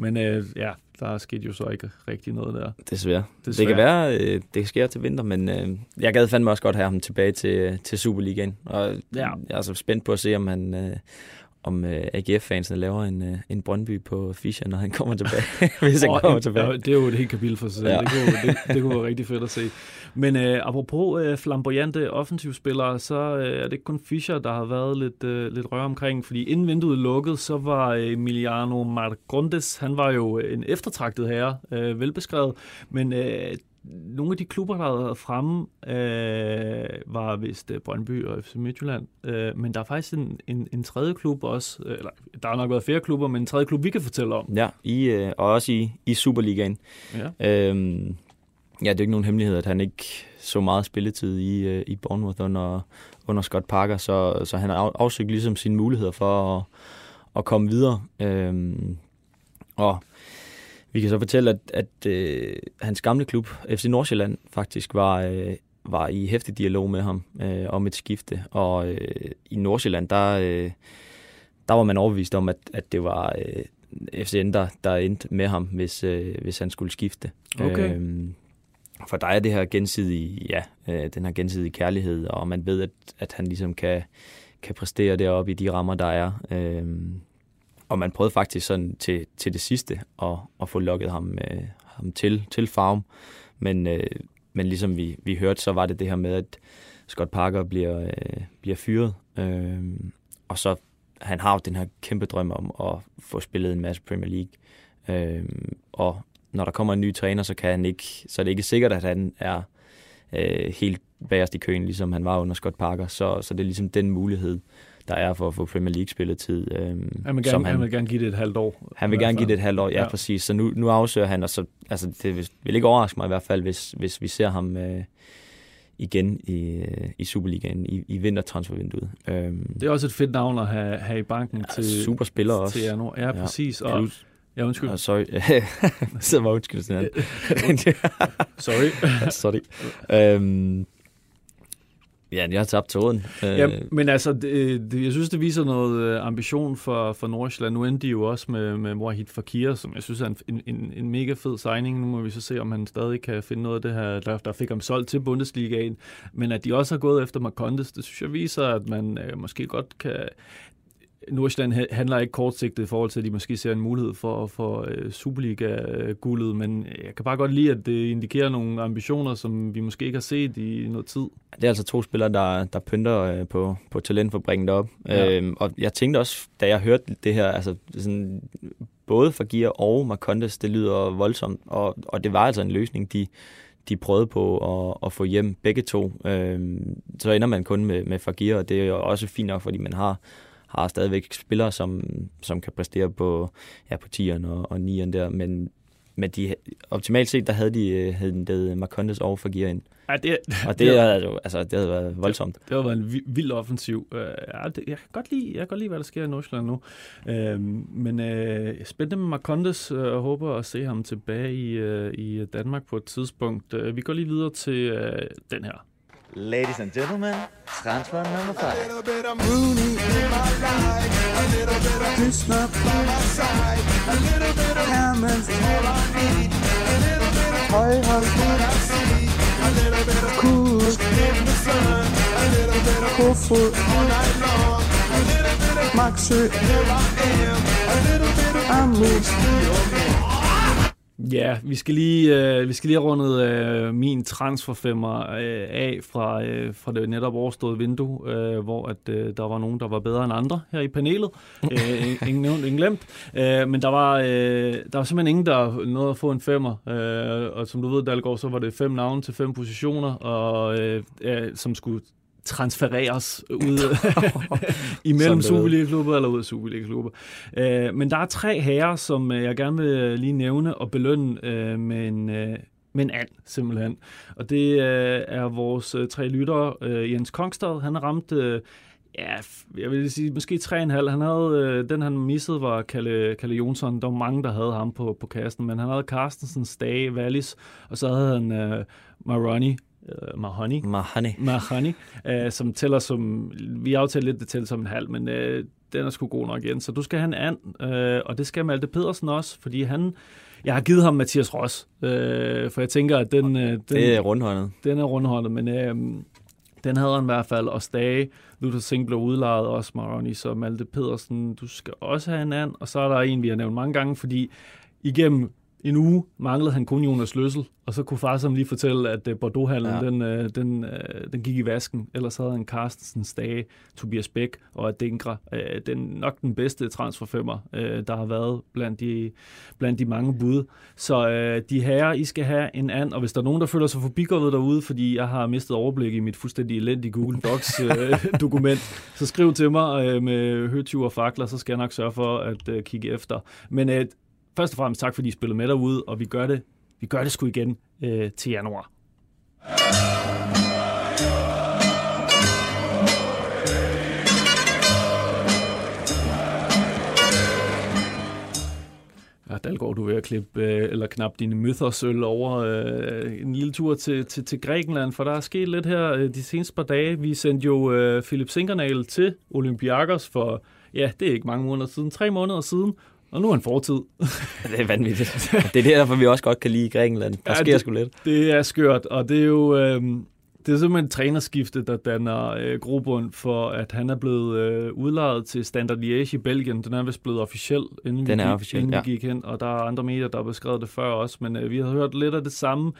Men uh, ja, der skete jo så ikke rigtig noget der. Desværre. Desværre. Det kan være, øh, det sker til vinter, men øh, jeg gad fandme også godt have ham tilbage til, til Superligaen. Og Ja. jeg er så spændt på at se, om han... Øh, om øh, AGF-fansene laver en, øh, en Brøndby på Fischer, når han kommer tilbage. hvis han Og- kommer tilbage. Det er jo et helt kapitel for sig selv. Ja. Det, kunne, det, det kunne være rigtig fedt at se. Men øh, apropos øh, flamboyante offensivspillere, så øh, er det ikke kun Fischer, der har været lidt, øh, lidt rør omkring. Fordi inden vinduet lukkede, så var Emiliano Marcondes, han var jo en eftertragtet herre, øh, velbeskrevet. Men øh, nogle af de klubber, der havde været fremme, øh, var vist øh, Brøndby og FC Midtjylland. Øh, men der er faktisk en, en, en tredje klub også, øh, eller der har nok været flere klubber, men en tredje klub, vi kan fortælle om. Ja, i, øh, og også i, i Superligaen. Ja. Øhm, ja, det er ikke nogen hemmelighed, at han ikke så meget spilletid i, øh, i Bournemouth under, under Scott Parker, så, så han har af- afsøgt ligesom sine muligheder for at, at komme videre. Øhm, og vi kan så fortælle, at, at øh, hans gamle klub, FC Nordsjælland, faktisk var, øh, var i hæftig dialog med ham øh, om et skifte. Og øh, i Nordsjælland, der, øh, der var man overbevist om, at, at det var øh, FCN, der, der endte med ham, hvis, øh, hvis han skulle skifte. Okay. Øhm, for der er det her gensidige, ja, øh, den her gensidige kærlighed, og man ved, at, at han ligesom kan, kan præstere deroppe i de rammer, der er. Øhm, og man prøvede faktisk sådan til, til det sidste at, at få lukket ham, øh, ham til, til farm. Men, øh, men ligesom vi, vi hørte, så var det det her med, at Scott Parker bliver, øh, bliver fyret. Øh, og så han har jo den her kæmpe drøm om at få spillet en masse Premier League. Øh, og når der kommer en ny træner, så, kan han ikke, så er det ikke sikkert, at han er øh, helt bagerst i køen, ligesom han var under Scott Parker. Så, så det er ligesom den mulighed, der er for at få Premier League-spilletid. Øh, Han vil, som gerne, han, han vil gerne give det et halvt år. han vil gerne give det et halvt år, ja, Ja. præcis. Så nu, nu afsøger han, og så, altså, det vil, vil ikke overraske mig i hvert fald, hvis, hvis vi ser ham øh, igen i, øh, i Superligaen i, i vintertransfervinduet. Øhm, Det er også et fedt navn at have, have i banken ja, til, super spiller også. til januar. Ja, Ja. præcis. Og, Plus, ja, undskyld. og sorry, så var undskyld sådan Sorry. Sorry. Øhm, ja, jeg har tabt tråden. Øh, ja, men altså, det, det, jeg synes, det viser noget øh, ambition for, for Nordsjælland. Nu endte de jo også med, med Wahid Fakir, som jeg synes er en, en, en, en mega fed signing. Nu må vi så se, om han stadig kan finde noget af det her, der, der fik ham solgt til Bundesligaen. Men at de også har gået efter Marcondes, det synes jeg viser, at man øh, måske godt kan... Nordsjælland ha- handler ikke kortsigtet i forhold til, at de måske ser en mulighed for at få øh, Superliga-guldet, men jeg kan bare godt lide, at det indikerer nogle ambitioner, som vi måske ikke har set i noget tid. Det er altså to spillere, der, der pynter øh, på, på talentfabrikken deroppe. Ja. Øhm, og jeg tænkte også, da jeg hørte det her, altså sådan, både Fagir og Marcondes, det lyder voldsomt, og, og det var altså en løsning, de, de prøvede på at, at få hjem begge to. Øhm, så ender man kun med, med Fagir, og det er jo også fint nok, fordi man har har stadigvæk spillere, som, som kan præstere på, ja, på 10'eren og, og 9'eren der, men, men de, optimalt set, der havde de øh, hentet Marcondes og Fagir ind. Ja, det, Og det, er, jo, altså, det havde været voldsomt. Det har været en vi- vild offensiv. Uh, ja, det, jeg, kan godt lide, jeg kan godt lide, hvad der sker i Nordsjælland nu. Uh, men uh, spændende med Marcondes, uh, og håber at se ham tilbage i, uh, i Danmark på et tidspunkt. Uh, vi går lige videre til uh, den her. Ladies and gentlemen, transfer number five. little bit of in my a little bit of Krishna by my side, a little bit of Hammond's all I need, a little bit of I see, a little bit of cool in the sun, a little bit of all night long, a little bit of here I am, a little bit of. Ja, vi skal lige, øh, vi skal lige have rundet øh, min transferfemmer øh, af fra, øh, fra det netop overståede vindue, øh, hvor at, øh, der var nogen, der var bedre end andre her i panelet. øh, ingen nævnt, ingen glemt. Øh, men der var, øh, der var simpelthen ingen, der nåede at få en femmer. Øh, og som du ved, Dalgaard, så var det fem navne til fem positioner, og, øh, øh, som skulle transfereres ud imellem Superliga-klubber eller ud af Superliga-klubber. Øh, men der er tre herrer, som øh, jeg gerne vil lige nævne og belønne øh, med en... Øh, med en and, simpelthen. Og det øh, er vores øh, tre lyttere. Øh, Jens Kongstad, han har ramt, øh, ja, jeg vil sige, måske 3,5. Han havde, øh, den han missede var Kalle, Kalle Jonsson. Der var mange, der havde ham på, på kasten, men han havde Carstensen, Stage, Wallis, og så havde han øh, Maroni, øh, Mahoney, Mahani. Mahoney, øh, som tæller som, vi aftalte lidt, det tæller som en halv, men øh, den er sgu god nok igen. Så du skal have en and, øh, og det skal Malte Pedersen også, fordi han, jeg har givet ham Mathias Ross, øh, for jeg tænker, at den, øh, den, Det er rundhåndet. den er rundhåndet, men øh, den havde han i hvert fald, og Stage, Luther Singh blev udlejet også, Maroni, så Malte Pedersen, du skal også have en and, og så er der en, vi har nævnt mange gange, fordi igennem en uge manglede han kun Jonas Løssel, og så kunne far som lige fortælle, at øh, Bordeaux-handlen, ja. Den, øh, den, øh, den gik i vasken. Ellers havde han Carstensen, Stage, Tobias Bæk og Adinkra. Øh, den nok den bedste transferfemmer, øh, der har været blandt de, blandt de mange bud. Så øh, de herrer, I skal have en and, og hvis der er nogen, der føler sig forbigået derude, fordi jeg har mistet overblik i mit fuldstændig elendige Google Docs-dokument, så skriv til mig øh, med høtyv og fakler, så skal jeg nok sørge for at øh, kigge efter. Men øh, først og fremmest tak, fordi I spillede med derude, og vi gør det, vi gør det sgu igen øh, til januar. Ja, Dalgaard, du er ved at klippe, øh, eller knap dine mythosøl over øh, en lille tur til, til, til Grækenland, for der er sket lidt her øh, de seneste par dage. Vi sendte jo øh, Philip Sinkernagel til Olympiakos for, ja, det er ikke mange måneder siden, tre måneder siden, og nu er han fortid. Det er vanvittigt. det er derfor, vi også godt kan lide Grækenland. Der Ja, sker det- sgu lidt. Det er skørt, og det er jo øh, det er simpelthen trænerskifte, der danner øh, grobund for, at han er blevet øh, udlejet til Standard Liège i Belgien. Den er vist blevet officiel, inden, Den vi, er gik, officiel, inden ja. vi gik hen, og der er andre medier, der har beskrevet det før også, men øh, vi har hørt lidt af det samme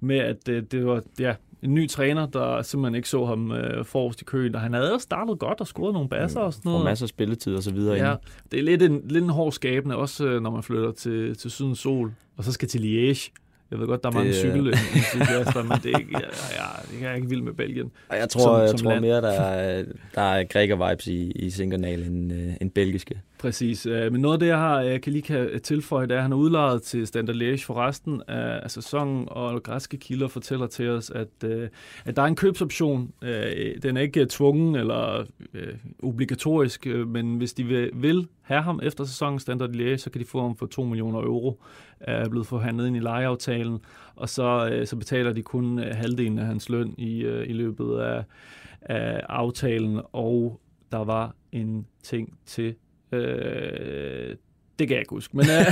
med, at øh, det var ja, en ny træner, der simpelthen ikke så ham øh, forrest i køen, og han havde startet godt og scoret nogle basser og sådan Og noget. masser af spilletid og så videre. Ja, Ja. det er lidt en, lidt en hård skabende, også øh, når man flytter til, til Sydens Sol, og så skal til Liège. Jeg ved godt, der er mange Det, øh, cykelentusiaster, men det er ikke, jeg, jeg, jeg er ikke vild med Belgien. Og jeg tror, Som- jeg som tror land. mere, der er, der er græker-vibes i, i Sinkernal end, øh, end belgiske. Præcis. Øh, Men noget af det, jeg har, jeg kan lige kan tilføje, det er, at han er udlejet til Standard Liège for resten af af sæsonen, og græske kilder fortæller til os, at, øh, at der er en købsoption. Øh, Den er ikke tvungen eller øh, obligatorisk, men hvis de vil, vil have ham efter sæsonen Standard Liège, så kan de få ham for 2 millioner euro. Er blevet forhandlet ind i lejeaftalen, og så, øh, så betaler de kun øh, halvdelen af hans løn i, øh, i løbet af, af aftalen, og der var en ting til Øh, det kan jeg ikke huske. Men, øh,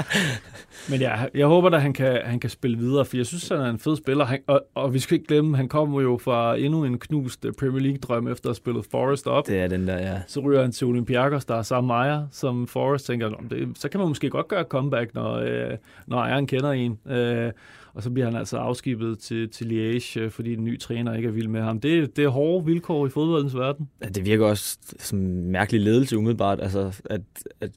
men ja, jeg håber da, han kan, han kan spille videre, for jeg synes, han er en fed spiller. Han, og, og vi skal ikke glemme, han kommer jo fra endnu en knust øh, Premier League-drøm efter at have spillet Forest op. Det er den der, ja. Så ryger han til Olympiakos, der er samme ejer som Forest. Tænker, "Nå, men det, så kan man måske godt gøre comeback, når, øh, når ejeren kender en. Øh, og så bliver han altså afskibet til, til Liège, øh, fordi den nye træner ikke er vild med ham. Det, det er hårde vilkår i fodboldens verden. Ja, Det virker også som mærkelig ledelse umiddelbart, altså at, at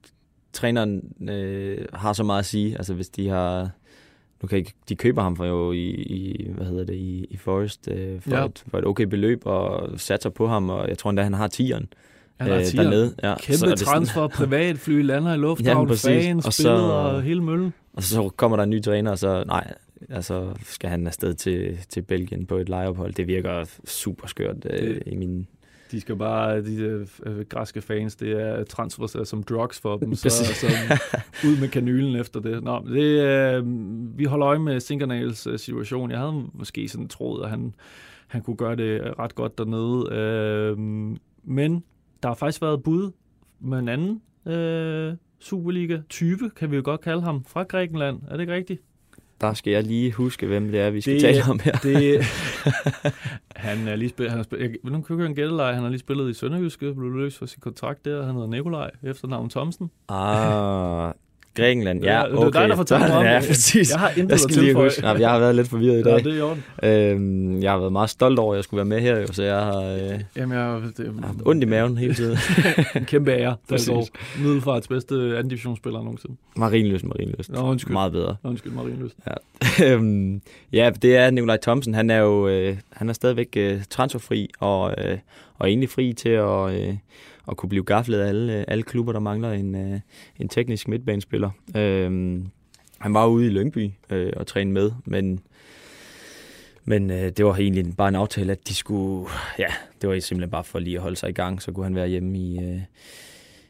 træneren øh, har så meget at sige, altså hvis de har nu kan ikke, de køber ham for jo i, i hvad hedder det, i, i Forest øh, for, Ja. ja. et, for et okay beløb og satser på ham, og jeg tror endda, han har tieren Han har øh, tieren. dernede. Ja, Kæmpe er det sådan- transfer, privatfly, lander i lufthavn, præcis. fans, Og så- og hele møllen. Og så kommer der en ny træner, og så nej, altså skal han afsted til, til Belgien på et lejeophold. Det virker super skørt øh, Det- i min... De skal bare, de øh, øh, græske fans, det er transfer som drugs for dem, så, så ud med kanylen efter det. Nå, det øh, vi holder øje med Sinkernals øh, situation. Jeg havde måske sådan troet, at han, han kunne gøre det ret godt dernede. Øh, men der har faktisk været bud med en anden øh, Superliga-type, kan vi jo godt kalde ham, fra Grækenland. Er det ikke rigtigt? Der skal jeg lige huske, hvem det er, vi skal Det- tale om her. Det, han er lige spillet, han har spillet, jeg, nu kan jeg en gætteleje, han har lige spillet i Sønderjyske, blev løs for sin kontrakt der, han hedder Nikolaj, efternavn Thomsen. Ah, Grækenland, ja, Ja, det er okay. dig, der fortæller mig om ja, præcis. Jeg har intet jeg skal lige huske. Nej, jeg har været lidt forvirret i Ja, dag. det er i orden. Øhm, jeg har været meget stolt over, at jeg skulle være med her, jo, så jeg har øh, Jamen, jeg, det, haft ondt i maven hele tiden. en kæmpe ære, Præcis. Dalgaard. Middelfarts bedste anden divisionsspiller nogensinde. Marinløst, Marinløst. Nå, undskyld. Meget bedre. Undskyld, Marienløst. Øhm, ja, det er Nikolaj Thomsen. Han er jo øh, han er stadigvæk øh, transferfri og, øh, og egentlig fri til at, øh, at kunne blive gaflet af alle, alle klubber, der mangler en, øh, en teknisk midtbanespiller. Øh, han var ude i Lyngby øh, og træne med, men men øh, det var egentlig bare en aftale, at de skulle, ja, det var simpelthen bare for lige at holde sig i gang, så kunne han være hjemme i, øh,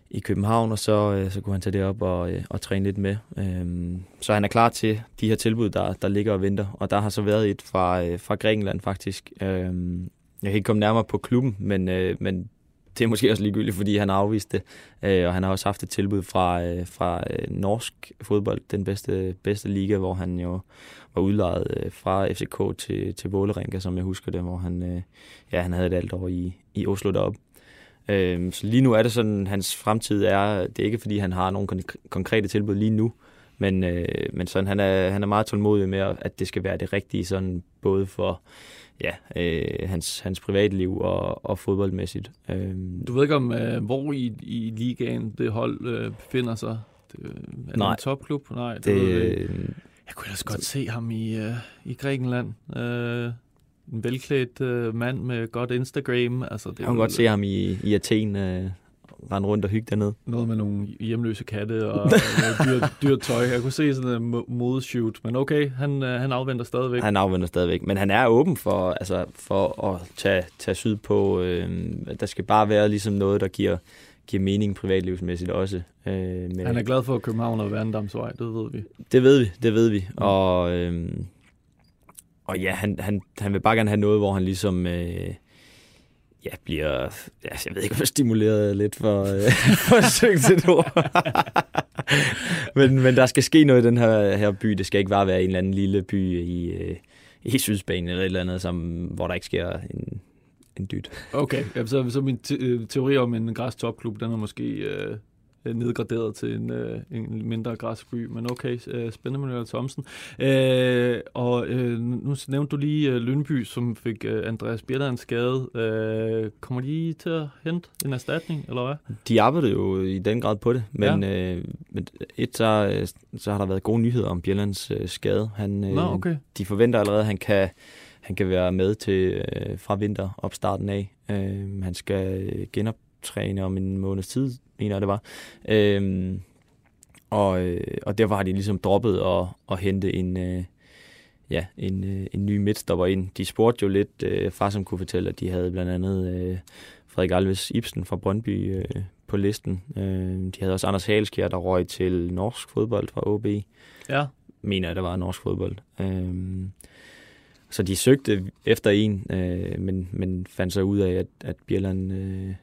i København, og så, øh, så kunne han tage det op og, øh, og træne lidt med. Øhm, så han er klar til de her tilbud, der, der ligger og venter. Og der har så været et fra, øh, fra Grækenland faktisk. Øhm, jeg kan ikke komme nærmere på klubben, men, øh, men det er måske også ligegyldigt, fordi han har afvist det. Øh, og han har også haft et tilbud fra, øh, fra øh, norsk fodbold, den bedste, bedste liga, hvor han jo var udlejet øh, fra FCK til, til Vålerenga, som jeg husker det, hvor han, øh, ja, han havde et alt år i, i Oslo deroppe. Øhm, så lige nu er det sådan, hans fremtid er, det er ikke fordi han har nogle kon- konkrete tilbud lige nu, men, øh, men sådan, han, er, han er meget tålmodig med, at det skal være det rigtige, sådan, både for ja, øh, hans, hans privatliv og, og fodboldmæssigt. Øhm, Du ved ikke om, øh, hvor i, i ligaen det hold øh, befinder sig? Det, øh, er det Nej. en topklub? Nej, det, det, ved jeg ikke. øh, Jeg kunne ellers godt se ham i, øh, i Grækenland. Øh, en velklædt øh, mand med godt Instagram. Altså, det jeg kan jo godt se ham i, i Athen øh, rende rundt og hygge dernede. Noget med nogle hjemløse katte og noget dyrt, dyrt tøj. Jeg kunne se sådan en mo- modeshoot. Men okay, han, øh, han afventer stadigvæk. Han afventer stadigvæk, men han er åben for, altså, for at tage, tage syd på. Øh, der skal bare være ligesom noget, der giver, giver mening privatlivsmæssigt også. Øh, med, Han er glad for København og Værendamsvej, det ved vi. Det ved vi, det ved vi. Og, øhm, og ja, han, han, han vil bare gerne have noget, hvor han ligesom øh, ja, bliver, ja, jeg ved ikke, hvor stimuleret lidt for, øh, for at synge til det ord. men, men der skal ske noget i den her, her by. Det skal ikke bare være en eller anden lille by i, øh, i Sydspanien eller et eller andet, som, hvor der ikke sker en, en dyt. Okay, ja, så, så min te- øh, teori om en græs topklub, den er måske øh, nedgraderet til en, øh, en mindre græsby, men okay, øh, spændende med Nicolai Thomsen. Øh, og øh, nu nævnte du lige øh, Lønby, som fik øh, Andreas en skade. Øh, kommer de til at hente en erstatning, eller hvad? De arbejdede jo i den grad på det, men, ja. øh, men et, så, øh, så har der været gode nyheder om Bjellands øh, skade. Han, øh, Nå, okay. De forventer allerede, at han kan, han kan være med til øh, fra vinter opstarten af. Øh, han skal øh, genoptræne om en måneds tid, mener jeg det var. Øh, og, øh, og derfor har de ligesom droppet at, at hente en, øh, ja, en, øh, en ny midtstopper ind. De spurgte jo lidt, øh, far som kunne fortælle, at de havde blandt andet øh, Frederik Alves Ibsen fra Brøndby øh, på listen. Øh, de havde også Anders Haleskjær, der røg til norsk fodbold fra OB Ja, mener jeg, der var norsk fodbold. Øhm, så de søgte efter en, øh, men, men fandt så ud af, at, at Bjelland øh,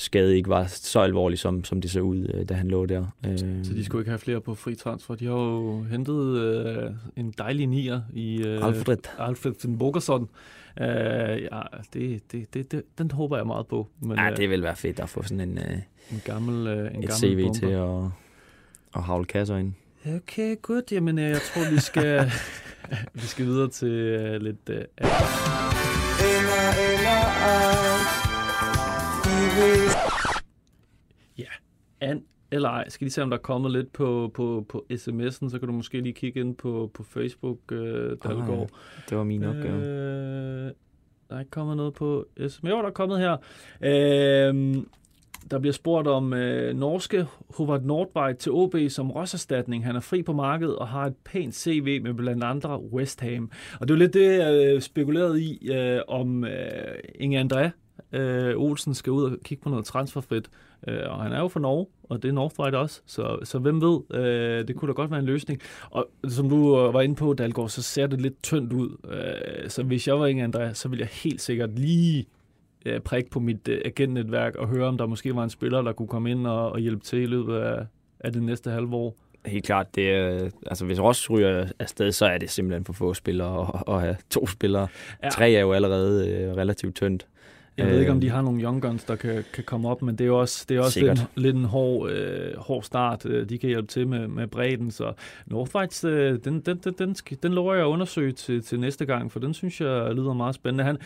skade ikke var så alvorlig, som, som det så ud, øh, da han lå der. Øh, så de skulle ikke have flere på fri transfer. De har jo hentet øh, en dejlig nier i øh, Alfred. Alfred Bogerson. Øh, ja, det, det, det, det, den håber jeg meget på. Men, Ja, øh, det vil være fedt at få sådan en, øh, en gammel, øh, en et gammel CV bomber. til at, at havle kasser ind. Okay, godt. Jamen, jeg tror, vi skal, vi skal videre til øh, lidt... Øh, Eller, eller ej. Ja, an eller ej. Skal lige se, om der er kommet lidt på, på, på sms'en, så kan du måske lige kigge ind på, på Facebook, øh, Dalgaard. Det var min opgave. Øh, der er ikke kommet noget på sms. Jo, der er kommet her. Øh, der bliver spurgt om øh, norske Howard Nordvej til OB som råserstatning. Han er fri på markedet og har et pænt CV med blandt andre West Ham. Og det er jo lidt det, jeg øh, spekulerede i, øh, om øh, Inge André øh, Olsen skal ud og kigge på noget transferfrit. Øh, og han er jo fra Norge, og det er Northright også, så, så hvem ved, øh, det kunne da godt være en løsning. Og som du øh, var inde på, Dalgaard, så ser det lidt tyndt ud. Øh, så hvis jeg var Inge André, så ville jeg helt sikkert lige øh, prikke på mit øh, agentnetværk og høre, om der måske var en spiller, der kunne komme ind og, og hjælpe til i løbet af, af det næste halve år. Helt klart, det er, altså hvis Ross ryger afsted, så er det simpelthen for få spillere at, at have to spillere. Ja. Tre er jo allerede øh, relativt tyndt. Jeg ved ikke, om Øh, de har nogle young guns, der kan, kan komme op, men det er jo også, det er også Sikkert. lidt, lidt en hård, øh, hård start. Øh, De kan hjælpe til med, med bredden, så Northfights, øh, den, den, den, den, den lover jeg at undersøge til, til næste gang, for den synes jeg lyder meget spændende. Han,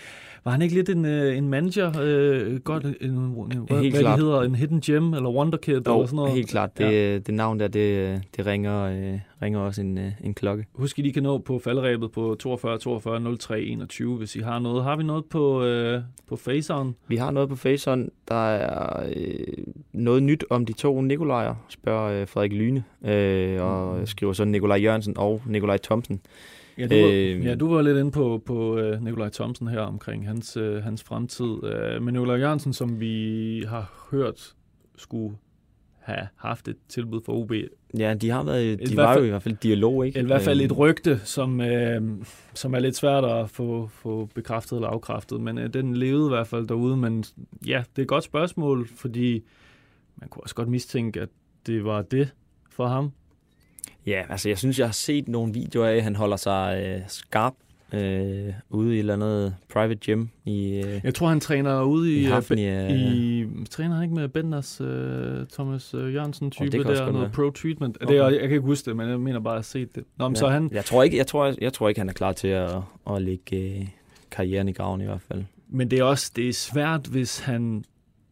var han ikke lidt en, øh, en manager? Øh, godt, en, en, hvad, Helt hvad klart. det hedder? En hidden gem, eller wonderkid, eller sådan Jo, noget? helt klart. Det, ja. det navn der, det, det ringer, øh, ringer også en, øh, en klokke. Husk, at I kan nå på faldrebet på 42 42 03 21, hvis I har noget. Har vi noget på, øh, på Faceon? Vi har noget på Faceon. Der er øh, noget nyt om de to Nikolajere, spørger øh, Frederik Lyne, øh, og skriver så Nikolaj Jørgensen og Nikolaj Thomsen. Ja, du, var, Øh, ja, du var lidt inde på, på uh, Nikolaj Thomsen her omkring hans, uh, hans fremtid. Uh, men Nikolaj Jørgensen, som vi har hørt, skulle have haft et tilbud for OB. Ja, de har været, de var fald- jo i hvert fald dialog, ikke? I hvert fald Øh, et rygte, som, uh, som er lidt svært at få, få bekræftet eller afkræftet. Men uh, den levede i hvert fald derude. Men ja, det er et godt spørgsmål, fordi man kunne også godt mistænke, at det var det for ham. Ja, altså jeg synes, jeg har set nogle videoer af, at han holder sig øh, skarp øh, ude i et eller andet private gym i, øh, Jeg tror, han træner ude i i, Hafen i, øh, I træner han ikke med Benders uh, Thomas Jørgensen type det kan også der, noget være. pro treatment. Okay. Det, er- jeg kan ikke huske det, men jeg mener bare at se det. Nå, men ja. så han, Jeg tror ikke, jeg tror, jeg tror ikke, han er klar til at, at lægge øh, karrieren i graven i hvert fald. men det er også det er svært, hvis han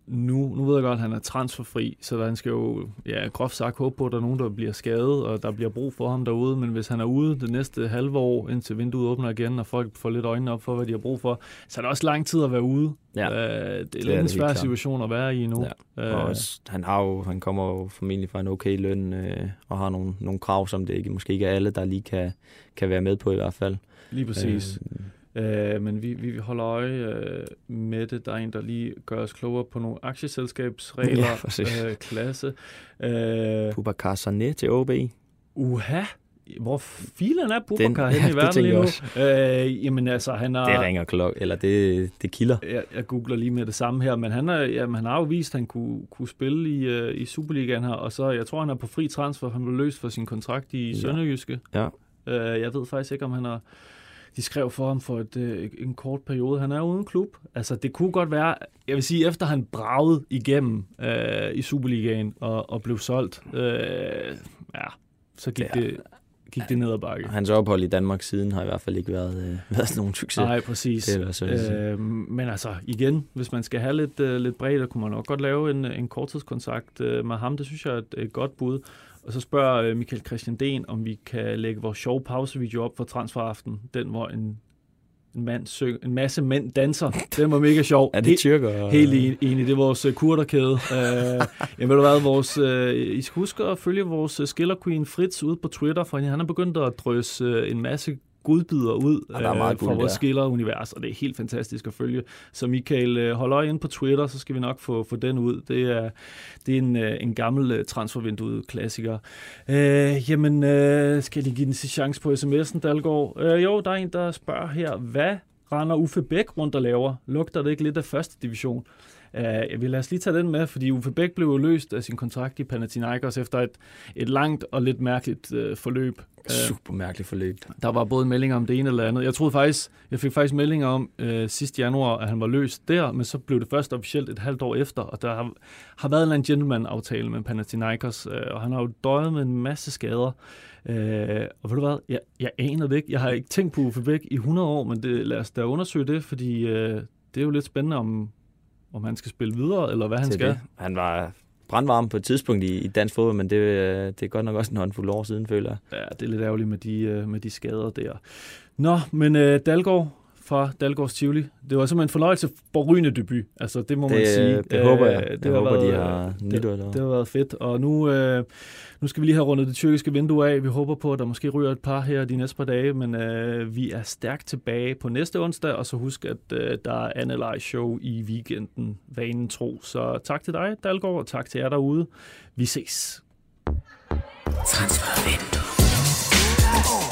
nu, nu ved jeg godt, at han er transferfri, så han skal jo, ja, groft sagt håbe på, at der er nogen, der bliver skadet, og der bliver brug for ham derude, men hvis han er ude det næste halve år, indtil vinduet åbner igen, og folk får lidt øjnene op for, hvad de har brug for, så er det også lang tid at være ude. Ja, Øh, det er lidt det en svær situation at være i nu. Ja. Øh, Og også, han, har jo, han kommer jo formentlig fra en okay løn, øh, og har nogle, nogle krav, som det ikke, måske ikke er alle, der lige kan, kan være med på i hvert fald. lige præcis. Øh, Øh, men vi, vi holder øje øh, med det. Der er en, der lige gør os klogere på nogle aktieselskabsregler. Ja, øh, klasse. Øh, Bubakar Sané til OB. uha. Hvor filen er Bubakar henne i ja, det verden lige nu? Øh, jamen altså, han har... Det ringer klok, eller det, det kilder. Jeg, jeg googler lige med det samme her, men han, er, jamen, han har jo vist, at han kunne, kunne spille i, øh, i Superligaen her, og så, jeg tror, han er på fri transfer. Han blev løst for sin kontrakt i Ja. Sønderjyske. Ja. Øh, jeg ved faktisk ikke, om han har... De skrev for ham for et, øh, en kort periode. Han er uden klub. Altså, det kunne godt være... Jeg vil sige, efter han bragede igennem øh, i Superligaen og, og blev solgt, øh, ja, så gik, Ja. det, gik det ned ad bakke. Hans ophold i Danmark siden har i hvert fald ikke været, øh, været sådan nogen succes. Nej, præcis. Det er så. Øh, men altså, igen, hvis man skal have lidt, øh, lidt bredde, kunne man nok godt lave en, en korttidskontrakt øh, med ham. Det synes jeg er et, et godt bud. Og så spørger øh, Michael Christian Den, om vi kan lægge vores sjove pausevideo op for transferaften. Den, hvor en, en, mand syng, en masse mænd danser. Den var mega sjov. Er det tyrker? Helt en- enig, det er vores uh, kurderkæde. Uh, jeg ved du hvad, vores, uh, I skal huske at følge vores uh, Skiller Queen Fritz ude på Twitter, for han er begyndt at drøse uh, en masse godbidder ud Ja, der er meget øh, fra vores skiller-univers, og det er helt fantastisk at følge. Så Michael, øh, hold øje inde på Twitter, så skal vi nok få, få den ud. Det er, det er en, øh, en gammel øh, transfervindue-klassiker. Øh, jamen, øh, skal jeg lige give den sidste chance på sms'en, Dalgaard? Øh, jo, der er en, der spørger her, hvad render Uffe Bæk rundt og laver? Lugter det ikke lidt af første division? Uh, jeg vil lade os lige tage den med, fordi Uffe Bæk blev løst af sin kontrakt i Panathinaikos efter et, et langt og lidt mærkeligt uh, forløb. Uh, Super mærkeligt forløb. der var både meldinger om det ene eller andet. Jeg troede faktisk, jeg fik faktisk meldinger om øh, sidste januar, at han var løst der, men så blev det først officielt et halvt år efter, og der har, har været en gentleman-aftale med Panathinaikos, øh, og han har jo døjet med en masse skader. Øh, og ved du hvad, jeg, jeg aner det ikke. Jeg har ikke tænkt på Uffe Bæk i 100 år, men det, lad os da undersøge det, fordi øh, det er jo lidt spændende, om, om han skal spille videre, eller hvad han skal. det. Han var brandvarm på et tidspunkt i, i dansk fodbold, men det, øh, det er godt nok også en håndfuld år siden, føler jeg. Ja, det er lidt ærgerligt med de, øh, med de skader der. Nå, men øh, Dalgaard fra Dalgaards Tivoli. Det var simpelthen en fornøjelse for rygende debut. Altså, det må man Det, sige. det håber jeg. Øh, Det har jeg håber, været, de har det, nytår. eller- det har været fedt. Og nu, øh, nu skal vi lige have rundet det tyrkiske vindue af. Vi håber på, at der måske ryger et par her de næste par dage, men øh, vi er stærkt tilbage på næste onsdag. Og så husk, at øh, der er Analyze Show i weekenden, vanen tro. Så tak til dig, Dalgaard, og tak til jer derude. Vi ses. Transfervindue. Transfervindue.